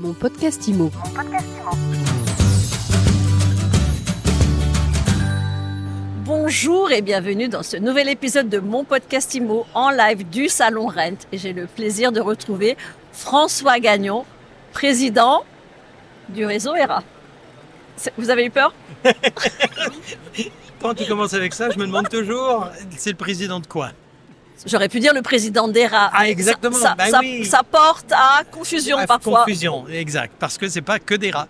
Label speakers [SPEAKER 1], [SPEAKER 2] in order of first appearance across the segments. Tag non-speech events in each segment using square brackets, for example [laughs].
[SPEAKER 1] Mon podcast IMO.
[SPEAKER 2] Bonjour et bienvenue dans ce nouvel épisode de mon podcast IMO en live du Salon Rent. Et j'ai le plaisir de retrouver François Gagnon, président du réseau ERA. Vous avez eu peur? [laughs]
[SPEAKER 3] Quand tu commences avec ça, je me demande toujours, c'est le président de quoi?
[SPEAKER 2] J'aurais pu dire le président d'ERA.
[SPEAKER 3] Ah, exactement.
[SPEAKER 2] Ça, ça- ça-
[SPEAKER 3] oui.
[SPEAKER 2] ça porte à confusion parfois.
[SPEAKER 3] Confusion, exact. Parce que c'est pas que des rats.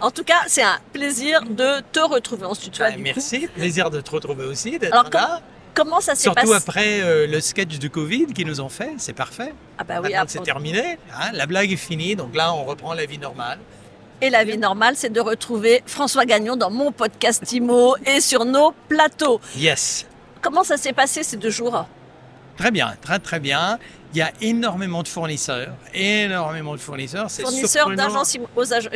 [SPEAKER 2] En tout cas, c'est un plaisir de te retrouver en studio.
[SPEAKER 3] Ah,
[SPEAKER 2] coup.
[SPEAKER 3] merci, plaisir de te retrouver aussi, d'être là.
[SPEAKER 2] Comment ça s'est
[SPEAKER 3] Surtout
[SPEAKER 2] passé
[SPEAKER 3] après euh, le sketch du Covid qu'ils nous ont fait, c'est parfait.
[SPEAKER 2] Ah bah oui,
[SPEAKER 3] Maintenant, c'est terminé. hein, la blague est finie, donc là, on reprend la vie normale.
[SPEAKER 2] Et la vie normale, c'est de retrouver François Gagnon dans mon podcast IMO et sur nos plateaux.
[SPEAKER 3] Yes.
[SPEAKER 2] Comment ça s'est passé ces deux jours?
[SPEAKER 3] Très bien, très très bien. Il y a énormément de fournisseurs, énormément de fournisseurs.
[SPEAKER 2] Fournisseurs d'agences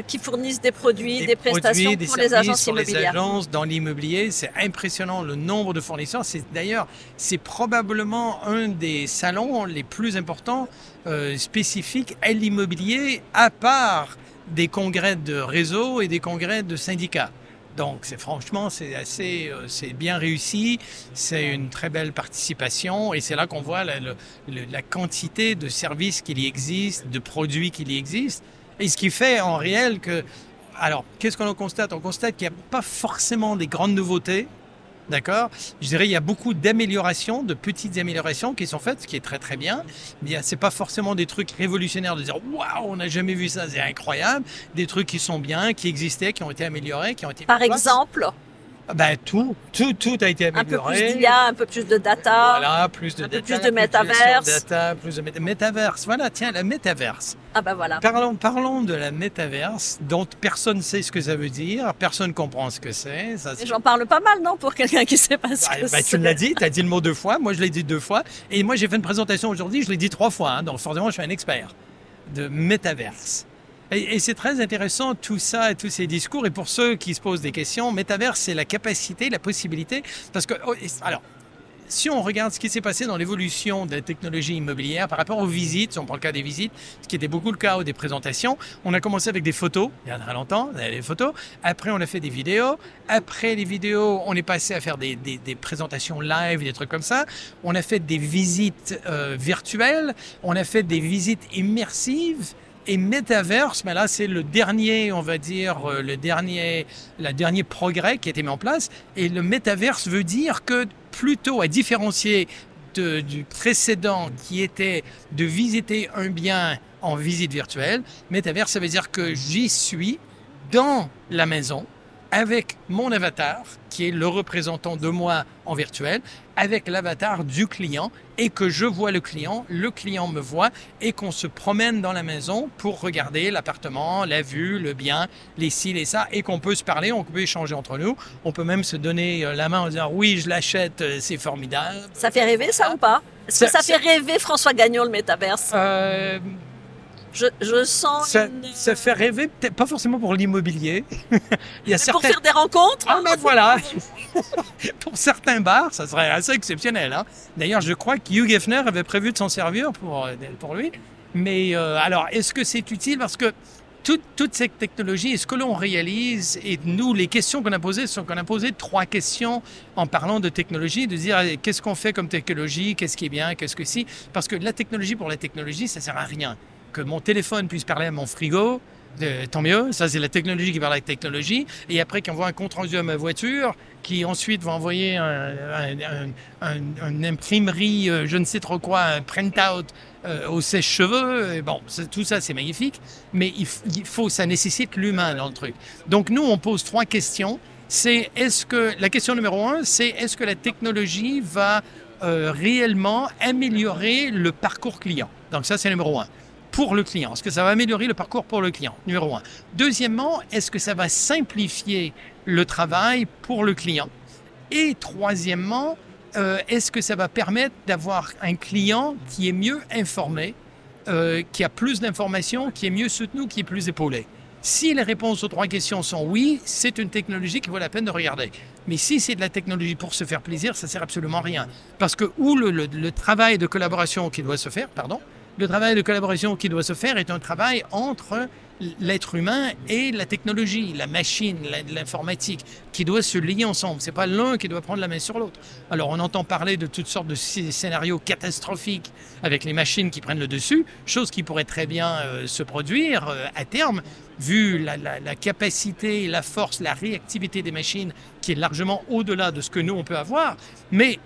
[SPEAKER 2] qui fournissent des produits, des,
[SPEAKER 3] des
[SPEAKER 2] prestations
[SPEAKER 3] produits, des
[SPEAKER 2] pour les agences
[SPEAKER 3] pour les agences dans l'immobilier. C'est impressionnant le nombre de fournisseurs. C'est d'ailleurs, c'est probablement un des salons les plus importants euh, spécifiques à l'immobilier, à part des congrès de réseau et des congrès de syndicats. Donc, c'est franchement, c'est assez, euh, c'est bien réussi. C'est une très belle participation et c'est là qu'on voit la, quantité de services qu'il y existe, de produits qu'il y existe. Et ce qui fait en réel que, alors, qu'est-ce qu'on constate? On constate qu'il n'y a pas forcément des grandes nouveautés. D'accord Je dirais il y a beaucoup d'améliorations, de petites améliorations qui sont faites, ce qui est très très bien. Mais a- c'est pas forcément des trucs révolutionnaires de dire waouh, on n'a jamais vu ça, c'est incroyable. Des trucs qui sont bien, qui existaient, qui ont été améliorés, qui ont été.
[SPEAKER 2] Par
[SPEAKER 3] place.
[SPEAKER 2] Exemple,
[SPEAKER 3] Ben, tout, tout, tout a été
[SPEAKER 2] un peu
[SPEAKER 3] amélioré.
[SPEAKER 2] plus d'IA, un peu plus de data.
[SPEAKER 3] Voilà, plus de
[SPEAKER 2] un peu
[SPEAKER 3] data,
[SPEAKER 2] plus de métaverse.
[SPEAKER 3] data, plus de méta- métaverse. Voilà, tiens, la métaverse.
[SPEAKER 2] Ah bah voilà.
[SPEAKER 3] Parlons, parlons de la métaverse, dont personne ne sait ce que ça veut dire, personne comprend ce que c'est.
[SPEAKER 2] J'en parle pas mal, non, pour quelqu'un qui sait pas ce
[SPEAKER 3] Bah,
[SPEAKER 2] que
[SPEAKER 3] bah,
[SPEAKER 2] c'est.
[SPEAKER 3] tu l'as dit, tu as dit le mot deux fois, moi je l'ai dit deux fois, et moi j'ai fait une présentation aujourd'hui, je l'ai dit trois fois, hein, donc forcément je suis un expert de métaverse. Et, et c'est très intéressant tout ça, tous ces discours, et pour ceux qui se posent des questions, métaverse c'est la capacité, la possibilité, parce que, oh, et- alors, si on regarde ce qui s'est passé dans l'évolution de la technologie immobilière par rapport aux visites, si on prend le cas des visites, ce qui était beaucoup le cas des présentations, on a commencé avec des photos, il y a très longtemps, des photos, après on a fait des vidéos, après les vidéos, on est passé à faire des présentations live, des trucs comme ça, on a fait des visites euh, virtuelles, on a fait des visites immersives, et Metaverse, mais là c'est le dernier, on va dire, euh, le dernier, le dernier progrès qui a été mis en place. Et le Metaverse veut dire que plutôt à différencier du précédent qui était de visiter un bien en visite virtuelle, Metaverse, ça veut dire que j'y suis dans la maison avec mon avatar, qui est le représentant de moi en virtuel, avec l'avatar du client, et que je vois le client, le client me voit, et qu'on se promène dans la maison pour regarder l'appartement, la vue, le bien, les ci, les ça, et qu'on peut se parler, on peut échanger entre nous, on peut même se donner euh, la main en disant oui, je l'achète, euh, c'est formidable.
[SPEAKER 2] Ça fait rêver, ça, ou pas? Est-ce que
[SPEAKER 3] Ça-
[SPEAKER 2] ça fait rêver François Gagnon, le métaverse?
[SPEAKER 3] Euh,
[SPEAKER 2] je, je sens
[SPEAKER 3] ça,
[SPEAKER 2] une-
[SPEAKER 3] ça fait rêver, peut-être pas forcément pour l'immobilier. [laughs] Il y a
[SPEAKER 2] Mais pour
[SPEAKER 3] certains...
[SPEAKER 2] faire des rencontres
[SPEAKER 3] Ah ben voilà [laughs] Pour certains bars, ça serait assez exceptionnel. Hein. D'ailleurs, je crois que Hugh Hefner avait prévu de s'en servir pour, euh, pour lui. Mais euh, alors, est-ce que c'est utile? Parce que toute, toute cette technologie, est-ce que l'on réalise Et nous, les questions qu'on a posées, sont qu'on a posé trois questions en parlant de technologie, de dire eh, qu'est-ce qu'on fait comme technologie, qu'est-ce qui est bien, qu'est-ce que si? Parce que la technologie pour la technologie, ça sert à rien. Que mon téléphone puisse parler à mon frigo, euh, tant mieux, ça c'est la technologie qui parle avec technologie. Et après qu'on voit un compte rendu à ma voiture, qui ensuite va envoyer un, un- un- un- une imprimerie, euh, je ne sais trop quoi, un print-out euh, au sèche-cheveux. Bon, tout ça c'est magnifique, mais il faut, ça nécessite l'humain dans le truc. Donc nous, on pose trois questions. C'est est-ce que la question numéro un, c'est est-ce que la technologie va euh, réellement améliorer le parcours client? Donc ça c'est numéro un pour le client? Est-ce que ça va améliorer le parcours pour le client? Numéro un. Deuxièmement, est-ce que ça va simplifier le travail pour le client? Et troisièmement, euh, est-ce que ça va permettre d'avoir un client qui est mieux informé, euh, qui a plus d'informations, qui est mieux soutenu, qui est plus épaulé? Si les réponses aux trois questions sont oui, c'est une technologie qui vaut la peine de regarder. Mais si c'est de la technologie pour se faire plaisir, ça sert absolument à rien. Parce que où le- le travail de collaboration qui doit se faire, pardon, Le travail de collaboration qui doit se faire est un travail entre l'être humain et la technologie, la machine, l'informatique, qui doit se lier ensemble. C'est pas l'un qui doit prendre la main sur l'autre. Alors on entend parler de toutes sortes de scénarios catastrophiques avec les machines qui prennent le dessus, chose qui pourrait très bien euh, se produire euh, à terme, vu la, la, capacité, la force, la réactivité des machines qui est largement au-delà de ce que nous on peut avoir. Mais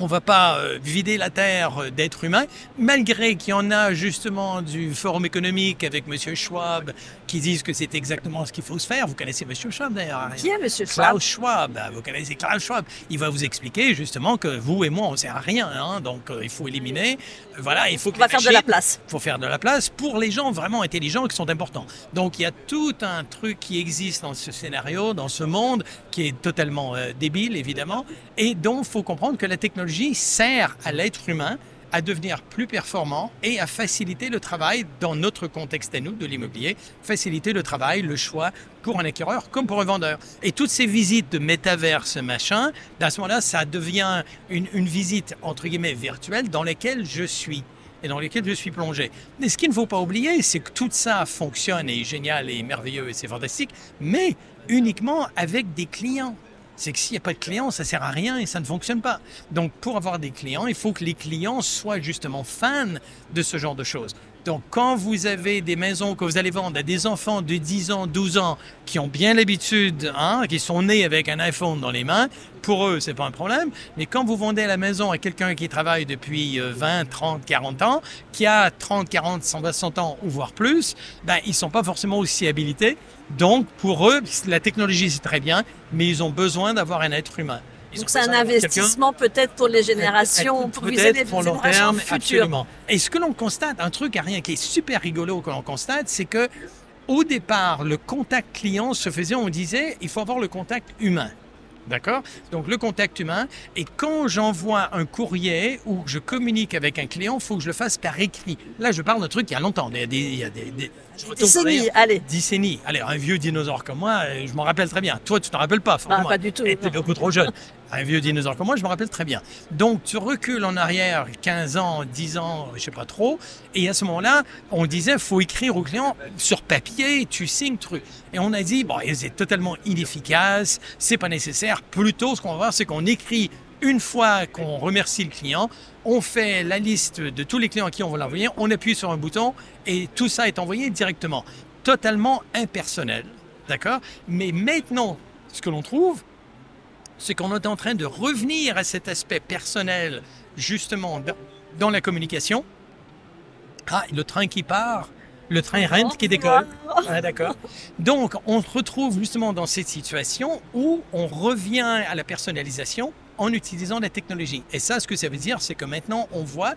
[SPEAKER 3] on ne va pas euh, vider la Terre euh, d'êtres humains, malgré qu'il y en a justement du forum économique avec M. Schwab qui disent que c'est exactement ce qu'il faut se faire. Vous connaissez M. Schwab d'ailleurs hein?
[SPEAKER 2] Qui est M. Schwab?
[SPEAKER 3] Klaus Schwab. Ben, vous connaissez Klaus Schwab. Il va vous expliquer justement que vous et moi, on ne sert à rien. Hein. donc euh, il faut éliminer. Voilà, il faut
[SPEAKER 2] on va faire de la place.
[SPEAKER 3] Il faut faire de la place pour les gens vraiment intelligents qui sont importants. Donc il y a tout un truc qui existe dans ce scénario, dans ce monde, qui est totalement débile évidemment. Et donc il faut comprendre que la technologie sert à l'être humain à devenir plus performant et à faciliter le travail dans notre contexte à nous de l'immobilier, faciliter le travail, le choix pour un acquéreur comme pour un vendeur. Et toutes ces visites de métaverse, machin, à ce moment-là, ça devient une, visite entre guillemets virtuelle dans laquelle je suis et dans lesquelles je suis plongé. Mais ce qu'il ne faut pas oublier, c'est que tout ça fonctionne et est génial et merveilleux et c'est fantastique, mais uniquement avec des clients c'est que s'il n'y a pas de clients, ça sert à rien et ça ne fonctionne pas. Donc, pour avoir des clients, il faut que les clients soient justement fans de ce genre de choses. Donc, quand vous avez des maisons que vous allez vendre à des enfants de 10 ans, 12 ans, qui ont bien l'habitude, hein, qui sont nés avec un iPhone dans les mains, pour eux, c'est pas un problème. Mais quand vous vendez la maison à quelqu'un qui travaille depuis 20, 30, 40 ans, qui a 30, 40, 100 ans ou voire plus, ben, ils sont pas forcément aussi habilités. Donc, pour eux, la technologie, c'est très bien, mais ils ont besoin d'avoir un être humain.
[SPEAKER 2] Donc c'est un investissement peut-être pour les générations, pour viser les pour long terme, Absolument.
[SPEAKER 3] Et ce que l'on constate, un truc à rien qui est super rigolo que l'on constate, c'est que au départ, le contact client se faisait, on disait, il faut avoir le contact humain. D'accord? Donc le contact humain. Et quand j'envoie un courrier ou je communique avec un client, il faut que je le fasse par écrit. Là, je parle d'un truc il y a longtemps. Il y a des, des,
[SPEAKER 2] Décennies, allez.
[SPEAKER 3] Décennies. Allez, un vieux dinosaure comme moi, euh, je m'en rappelle très bien. Toi, tu t'en rappelles pas,
[SPEAKER 2] forcément. pas du tout.
[SPEAKER 3] Tu es beaucoup trop jeune. [laughs] un vieux dinosaure comme moi, je me rappelle très bien. Donc, tu recules en arrière 15 ans, 10 ans, je sais pas trop. Et à ce moment-là, on disait, faut écrire au client sur papier, tu signes, truc. Et on a dit, bon, c'est totalement inefficace, c'est pas nécessaire. Plutôt, ce qu'on va voir, c'est qu'on écrit une fois qu'on remercie le client, on fait la liste de tous les clients à qui on va l'envoyer, on appuie sur un bouton et tout ça est envoyé directement. Totalement impersonnel. D'accord? Mais maintenant, ce que l'on trouve, c'est qu'on est en train de revenir à cet aspect personnel, justement, dans la communication. Ah, le train qui part, le train rent qui décolle. Ah, d'accord. Donc, on se retrouve justement dans cette situation où on revient à la personnalisation en utilisant la technologie. Et ça, ce que ça veut dire, c'est que maintenant, on voit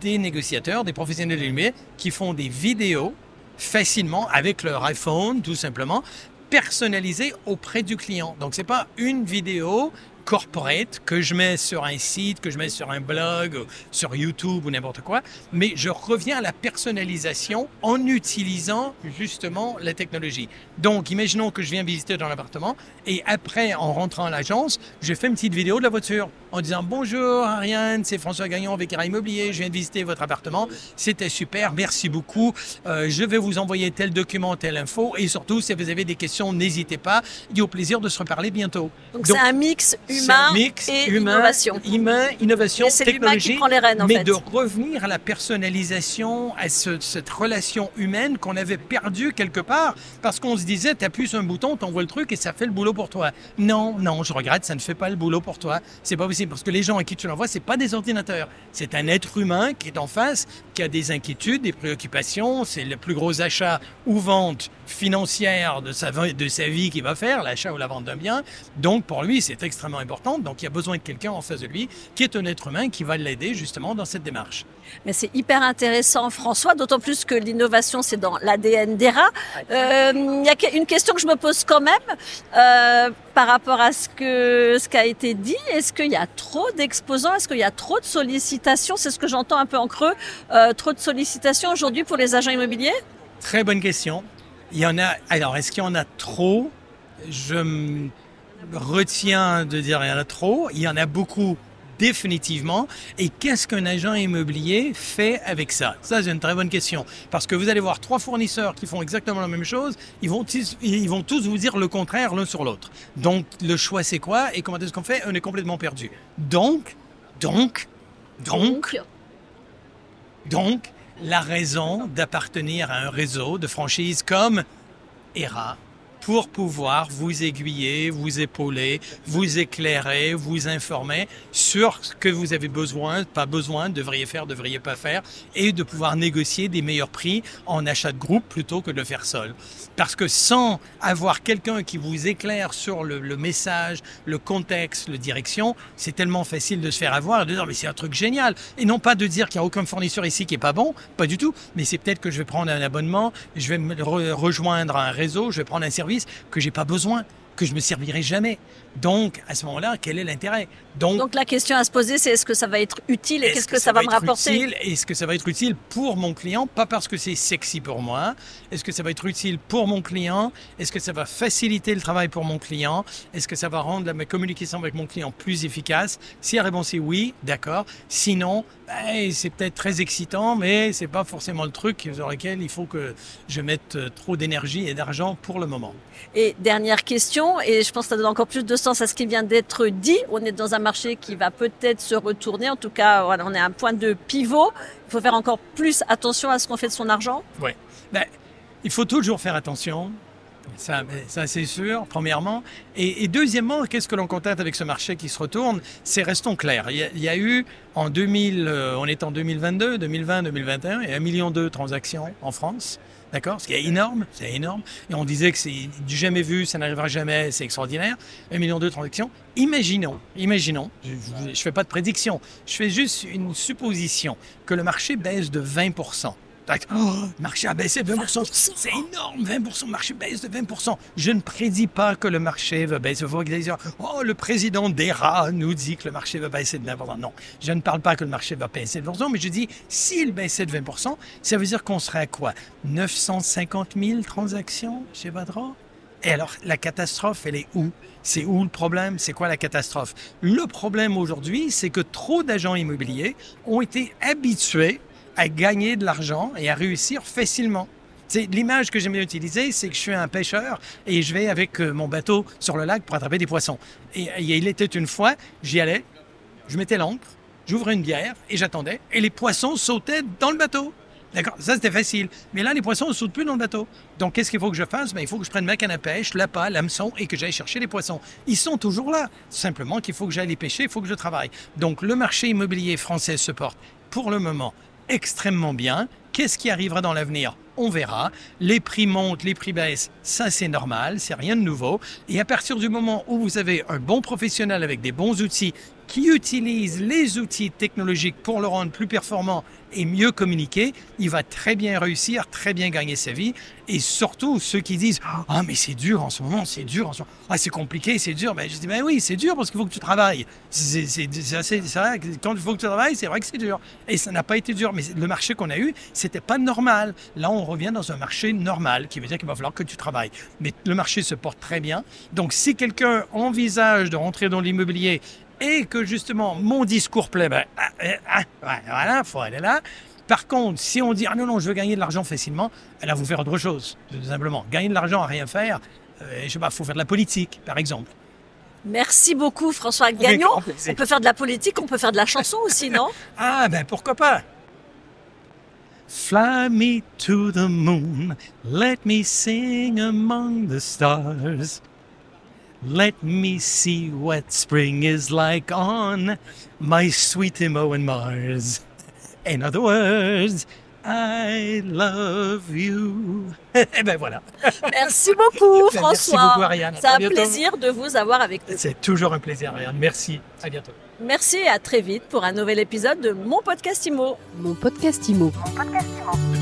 [SPEAKER 3] des négociateurs, des professionnels de lumière qui font des vidéos facilement avec leur iPhone, tout simplement, personnalisées auprès du client. Donc, c'est pas une vidéo corporate que je mets sur un site, que je mets sur un blog, sur YouTube ou n'importe quoi, mais je reviens à la personnalisation en utilisant justement la technologie. Donc, imaginons que je viens visiter dans l'appartement et après, en rentrant à l'agence, je fais une petite vidéo de la voiture en disant bonjour Ariane, c'est François Gagnon avec Era Immobilier, je viens de visiter votre appartement, c'était super, merci beaucoup, euh, je vais vous envoyer tel document, telle info et surtout si vous avez des questions, n'hésitez pas, il a au plaisir de se reparler bientôt.
[SPEAKER 2] Donc c'est un mix humain et innovation.
[SPEAKER 3] Humain, innovation, technologie,
[SPEAKER 2] qui prend les rênes, en
[SPEAKER 3] mais de revenir à la personnalisation, à cette relation humaine qu'on avait perdue quelque part parce qu'on se disait, tu appuies sur un bouton, tu envoies le truc et ça fait le boulot pour toi. Non, non, je regrette, ça ne fait pas le boulot pour toi. C'est pas possible parce que les gens à qui tu l'envoies, c'est pas des ordinateurs. C'est un être humain qui est en face, qui a des inquiétudes, des préoccupations. C'est le plus gros achat ou vente financière de sa, de sa vie qu'il va faire, l'achat ou la vente d'un bien. Donc, pour lui, c'est extrêmement important. Donc, il y a besoin de quelqu'un en face de lui qui est un être humain qui va l'aider justement dans cette démarche.
[SPEAKER 2] Mais c'est hyper intéressant, François, d'autant plus que l'innovation, c'est dans l'ADN d'ERA. Euh, il y a une question que je me pose quand même euh, par rapport à ce, que, ce qui a été dit. Est-ce qu'il y a trop d'exposants? Est-ce qu'il y a trop de sollicitations? C'est ce que j'entends un peu en creux. Euh, trop de sollicitations aujourd'hui pour les agents immobiliers?
[SPEAKER 3] Très bonne question. Il y en a. Alors, est-ce qu'il y en a trop? Je me retiens de dire il y en a trop. Il y en a beaucoup définitivement. Et qu'est-ce qu'un agent immobilier fait avec ça? Ça, c'est une très bonne question. Parce que vous allez voir trois fournisseurs qui font exactement la même chose, ils vont, tous- ils vont tous vous dire le contraire l'un sur l'autre. Donc, le choix, c'est quoi? Et comment est-ce qu'on fait? On est complètement perdu. Donc, donc, donc, donc, la raison d'appartenir à un réseau de franchises comme ERA pour pouvoir vous aiguiller, vous épauler, vous éclairer, vous informer sur ce que vous avez besoin, pas besoin, devriez faire, devriez pas faire, et de pouvoir négocier des meilleurs prix en achat de groupe plutôt que de le faire seul. Parce que sans avoir quelqu'un qui vous éclaire sur le, le message, le contexte, la direction, c'est tellement facile de se faire avoir et de dire mais c'est un truc génial. Et non pas de dire qu'il n'y a aucun fournisseur ici qui est pas bon, pas du tout, mais c'est peut-être que je vais prendre un abonnement, je vais me re- rejoindre un réseau, je vais prendre un service que j'ai pas besoin, que je me servirai jamais. Donc à ce moment-là, quel est l'intérêt?
[SPEAKER 2] Donc la question à se poser, c'est est-ce que ça va être utile et
[SPEAKER 3] est-ce
[SPEAKER 2] qu'est-ce que, ça va me rapporter?
[SPEAKER 3] Est-ce que ça va être utile pour mon client? Pas parce que c'est sexy pour moi. Est-ce que ça va être utile pour mon client? Est-ce que ça va faciliter le travail pour mon client? Est-ce que ça va rendre ma communication avec mon client plus efficace? Si la réponse est oui, d'accord. Sinon, ben, c'est peut-être très excitant, mais c'est pas forcément le truc sur lequel il faut que je mette euh, trop d'énergie et d'argent pour le moment.
[SPEAKER 2] Et dernière question, et je pense que ça donne encore plus de sens à ce qui vient d'être dit. On est dans un marché qui va peut-être se retourner. En tout cas, on est à un point de pivot. Il faut faire encore plus attention à ce qu'on fait de son argent.
[SPEAKER 3] Oui. Ben, il faut toujours faire attention. Ça, ça c'est sûr, premièrement. Et, deuxièmement, qu'est-ce que l'on constate avec ce marché qui se retourne? C'est restons clairs. Il y a, eu en 2000, euh, on est en 2022, 2020, 2021, il y a un million de transactions en France. D'accord Ce qui est énorme, c'est énorme. Et on disait que c'est du jamais vu, ça n'arrivera jamais, c'est extraordinaire. Un million de transactions. Imaginons, imaginons, je ne fais pas de prédiction, je fais juste une supposition que le marché baisse de 20%. Oh, le marché a baissé de 20%. C'est énorme, 20%. Le marché baisse de 20%. Je ne prédis pas que le marché va baisser. Vous allez dire, oh, le président d'ERA nous dit que le marché va baisser de 20%. Non, je ne parle pas que le marché va baisser de 20%, mais je dis, s'il baissait de 20%, ça veut dire qu'on serait à quoi? 950 000 transactions chez Vadra et alors, la catastrophe, elle est où? C'est où le problème? C'est quoi la catastrophe? Le problème aujourd'hui, c'est que trop d'agents immobiliers ont été habitués à gagner de l'argent et à réussir facilement. L'image que j'aime bien utiliser, c'est que je suis un pêcheur et je vais avec euh, mon bateau sur le lac pour attraper des poissons. Et, et il était une fois, j'y allais, je mettais l'ancre, j'ouvrais une bière et j'attendais et les poissons sautaient dans le bateau. D'accord, ça c'était facile. Mais là, les poissons ne sautent plus dans le bateau. Donc, qu'est-ce qu'il faut que je fasse? Ben, Il faut que je prenne ma canne à pêche, l'appât, l'hameçon et que j'aille chercher les poissons. Ils sont toujours là. Simplement qu'il faut que j'aille les pêcher, il faut que je travaille. Donc, le marché immobilier français se porte pour le moment extrêmement bien. Qu'est-ce qui arrivera dans l'avenir? On verra. Les prix montent, les prix baissent, ça c'est normal, c'est rien de nouveau. Et à partir du moment où vous avez un bon professionnel avec des bons outils qui utilise les outils technologiques pour le rendre plus performant et mieux communiquer, il va très bien réussir, très bien gagner sa vie. Et surtout, ceux qui disent Ah, mais c'est dur en ce moment, c'est dur en ce moment. Ah, c'est compliqué, c'est dur. Ben, je dis Ben oui, c'est dur parce qu'il faut que tu travailles. C'est c'est- c'est vrai quand il faut que tu travailles, c'est vrai que c'est dur. Et ça n'a pas été dur. Mais le marché qu'on a eu, c'était pas normal. Là, on revient dans un marché normal, qui veut dire qu'il va falloir que tu travailles. Mais le marché se porte très bien. Donc, si quelqu'un envisage de rentrer dans l'immobilier et que justement mon discours plaît, ben, ah, ah, ah, voilà, faut aller là. Par contre, si on dit ah non non, je veux gagner de l'argent facilement, là vous faire autre chose, tout simplement. Gagner de l'argent à rien faire, euh, je sais pas, faut faire de la politique, par exemple.
[SPEAKER 2] Merci beaucoup, François Gagnon. On peut faire de la politique, on peut faire de la chanson aussi, non? [laughs]
[SPEAKER 3] Ah ben pourquoi pas? Fly me to the moon, let me sing among the stars. Let me see what spring is like on my sweet Imo and Mars. In other words, I love you. [laughs] Eh ben voilà.
[SPEAKER 2] Merci [laughs] beaucoup,
[SPEAKER 3] Merci
[SPEAKER 2] François.
[SPEAKER 3] beaucoup, Ariane.
[SPEAKER 2] C'est
[SPEAKER 3] À
[SPEAKER 2] un
[SPEAKER 3] bientôt.
[SPEAKER 2] plaisir de vous avoir avec nous.
[SPEAKER 3] C'est toujours un plaisir, Ariane. Merci. À bientôt.
[SPEAKER 2] Merci et à très vite pour un nouvel épisode de mon podcast IMO.
[SPEAKER 1] Mon podcast IMO.
[SPEAKER 4] Mon podcast Imo.